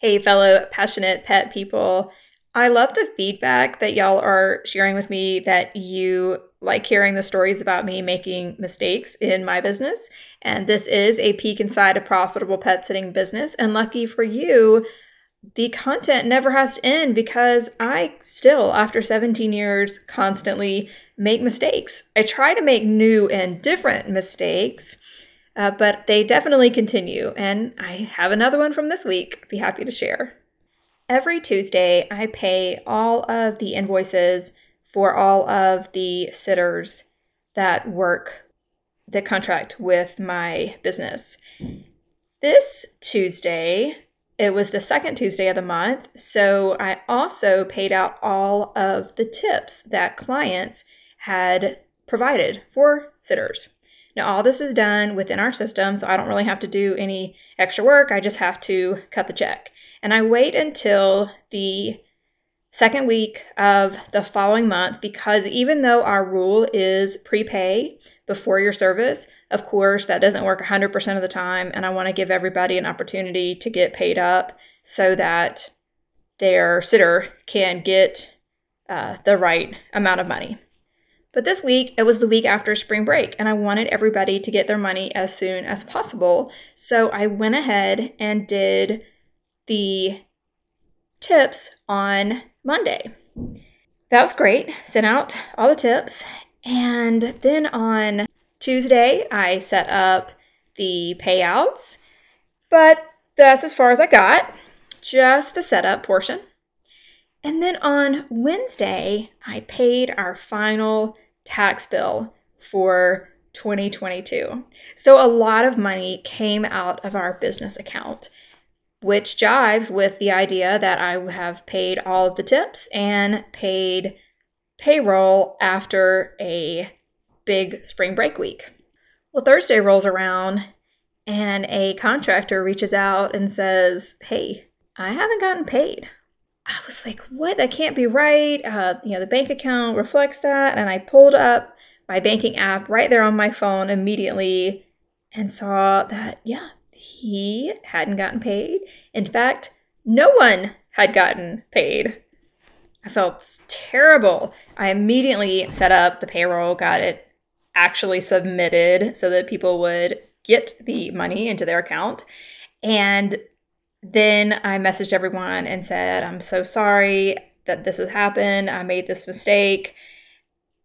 Hey, fellow passionate pet people. I love the feedback that y'all are sharing with me that you like hearing the stories about me making mistakes in my business. And this is a peek inside a profitable pet sitting business. And lucky for you, the content never has to end because I still, after 17 years, constantly make mistakes. I try to make new and different mistakes, uh, but they definitely continue. And I have another one from this week. Be happy to share. Every Tuesday, I pay all of the invoices for all of the sitters that work the contract with my business. This Tuesday, it was the second Tuesday of the month, so I also paid out all of the tips that clients had provided for sitters. Now, all this is done within our system, so I don't really have to do any extra work. I just have to cut the check. And I wait until the second week of the following month because even though our rule is prepay before your service, of course, that doesn't work 100% of the time. And I want to give everybody an opportunity to get paid up so that their sitter can get uh, the right amount of money. But this week, it was the week after spring break, and I wanted everybody to get their money as soon as possible. So I went ahead and did the tips on Monday. That was great. Sent out all the tips. And then on Tuesday, I set up the payouts, but that's as far as I got, just the setup portion. And then on Wednesday, I paid our final tax bill for 2022. So a lot of money came out of our business account which jives with the idea that I have paid all of the tips and paid payroll after a big spring break week. Well, Thursday rolls around and a contractor reaches out and says, Hey, I haven't gotten paid. I was like, What? That can't be right. Uh, you know, the bank account reflects that. And I pulled up my banking app right there on my phone immediately and saw that, yeah, he hadn't gotten paid. In fact, no one had gotten paid. I felt terrible. I immediately set up the payroll, got it actually submitted so that people would get the money into their account. And then I messaged everyone and said, I'm so sorry that this has happened. I made this mistake.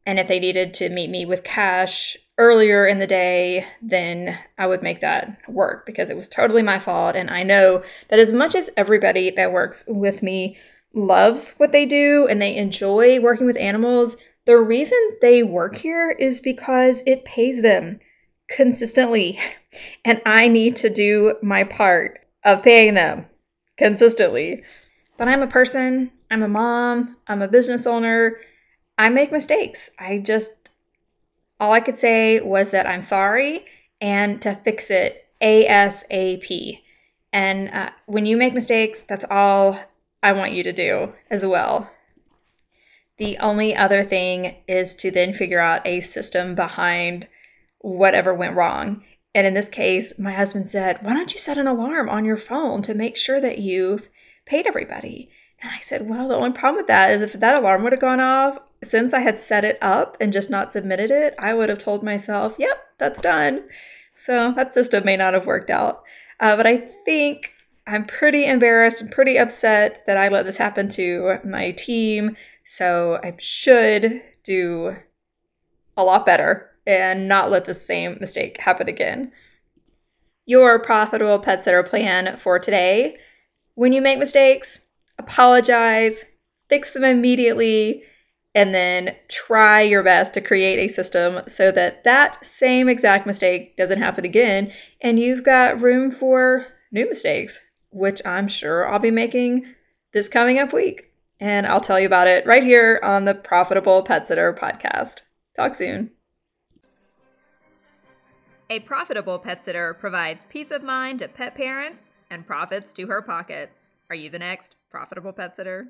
And if they needed to meet me with cash earlier in the day, then I would make that work because it was totally my fault. And I know that as much as everybody that works with me loves what they do and they enjoy working with animals, the reason they work here is because it pays them consistently. And I need to do my part of paying them consistently. But I'm a person, I'm a mom, I'm a business owner. I make mistakes. I just, all I could say was that I'm sorry and to fix it ASAP. And uh, when you make mistakes, that's all I want you to do as well. The only other thing is to then figure out a system behind whatever went wrong. And in this case, my husband said, Why don't you set an alarm on your phone to make sure that you've paid everybody? And I said, Well, the only problem with that is if that alarm would have gone off, since I had set it up and just not submitted it, I would have told myself, Yep, that's done. So that system may not have worked out. Uh, but I think I'm pretty embarrassed and pretty upset that I let this happen to my team. So I should do a lot better and not let the same mistake happen again. Your profitable pet sitter plan for today. When you make mistakes, apologize, fix them immediately, and then try your best to create a system so that that same exact mistake doesn't happen again and you've got room for new mistakes which I'm sure I'll be making this coming up week. And I'll tell you about it right here on the Profitable Pet Sitter podcast. Talk soon. A profitable pet sitter provides peace of mind to pet parents and profits to her pockets. Are you the next profitable pet sitter?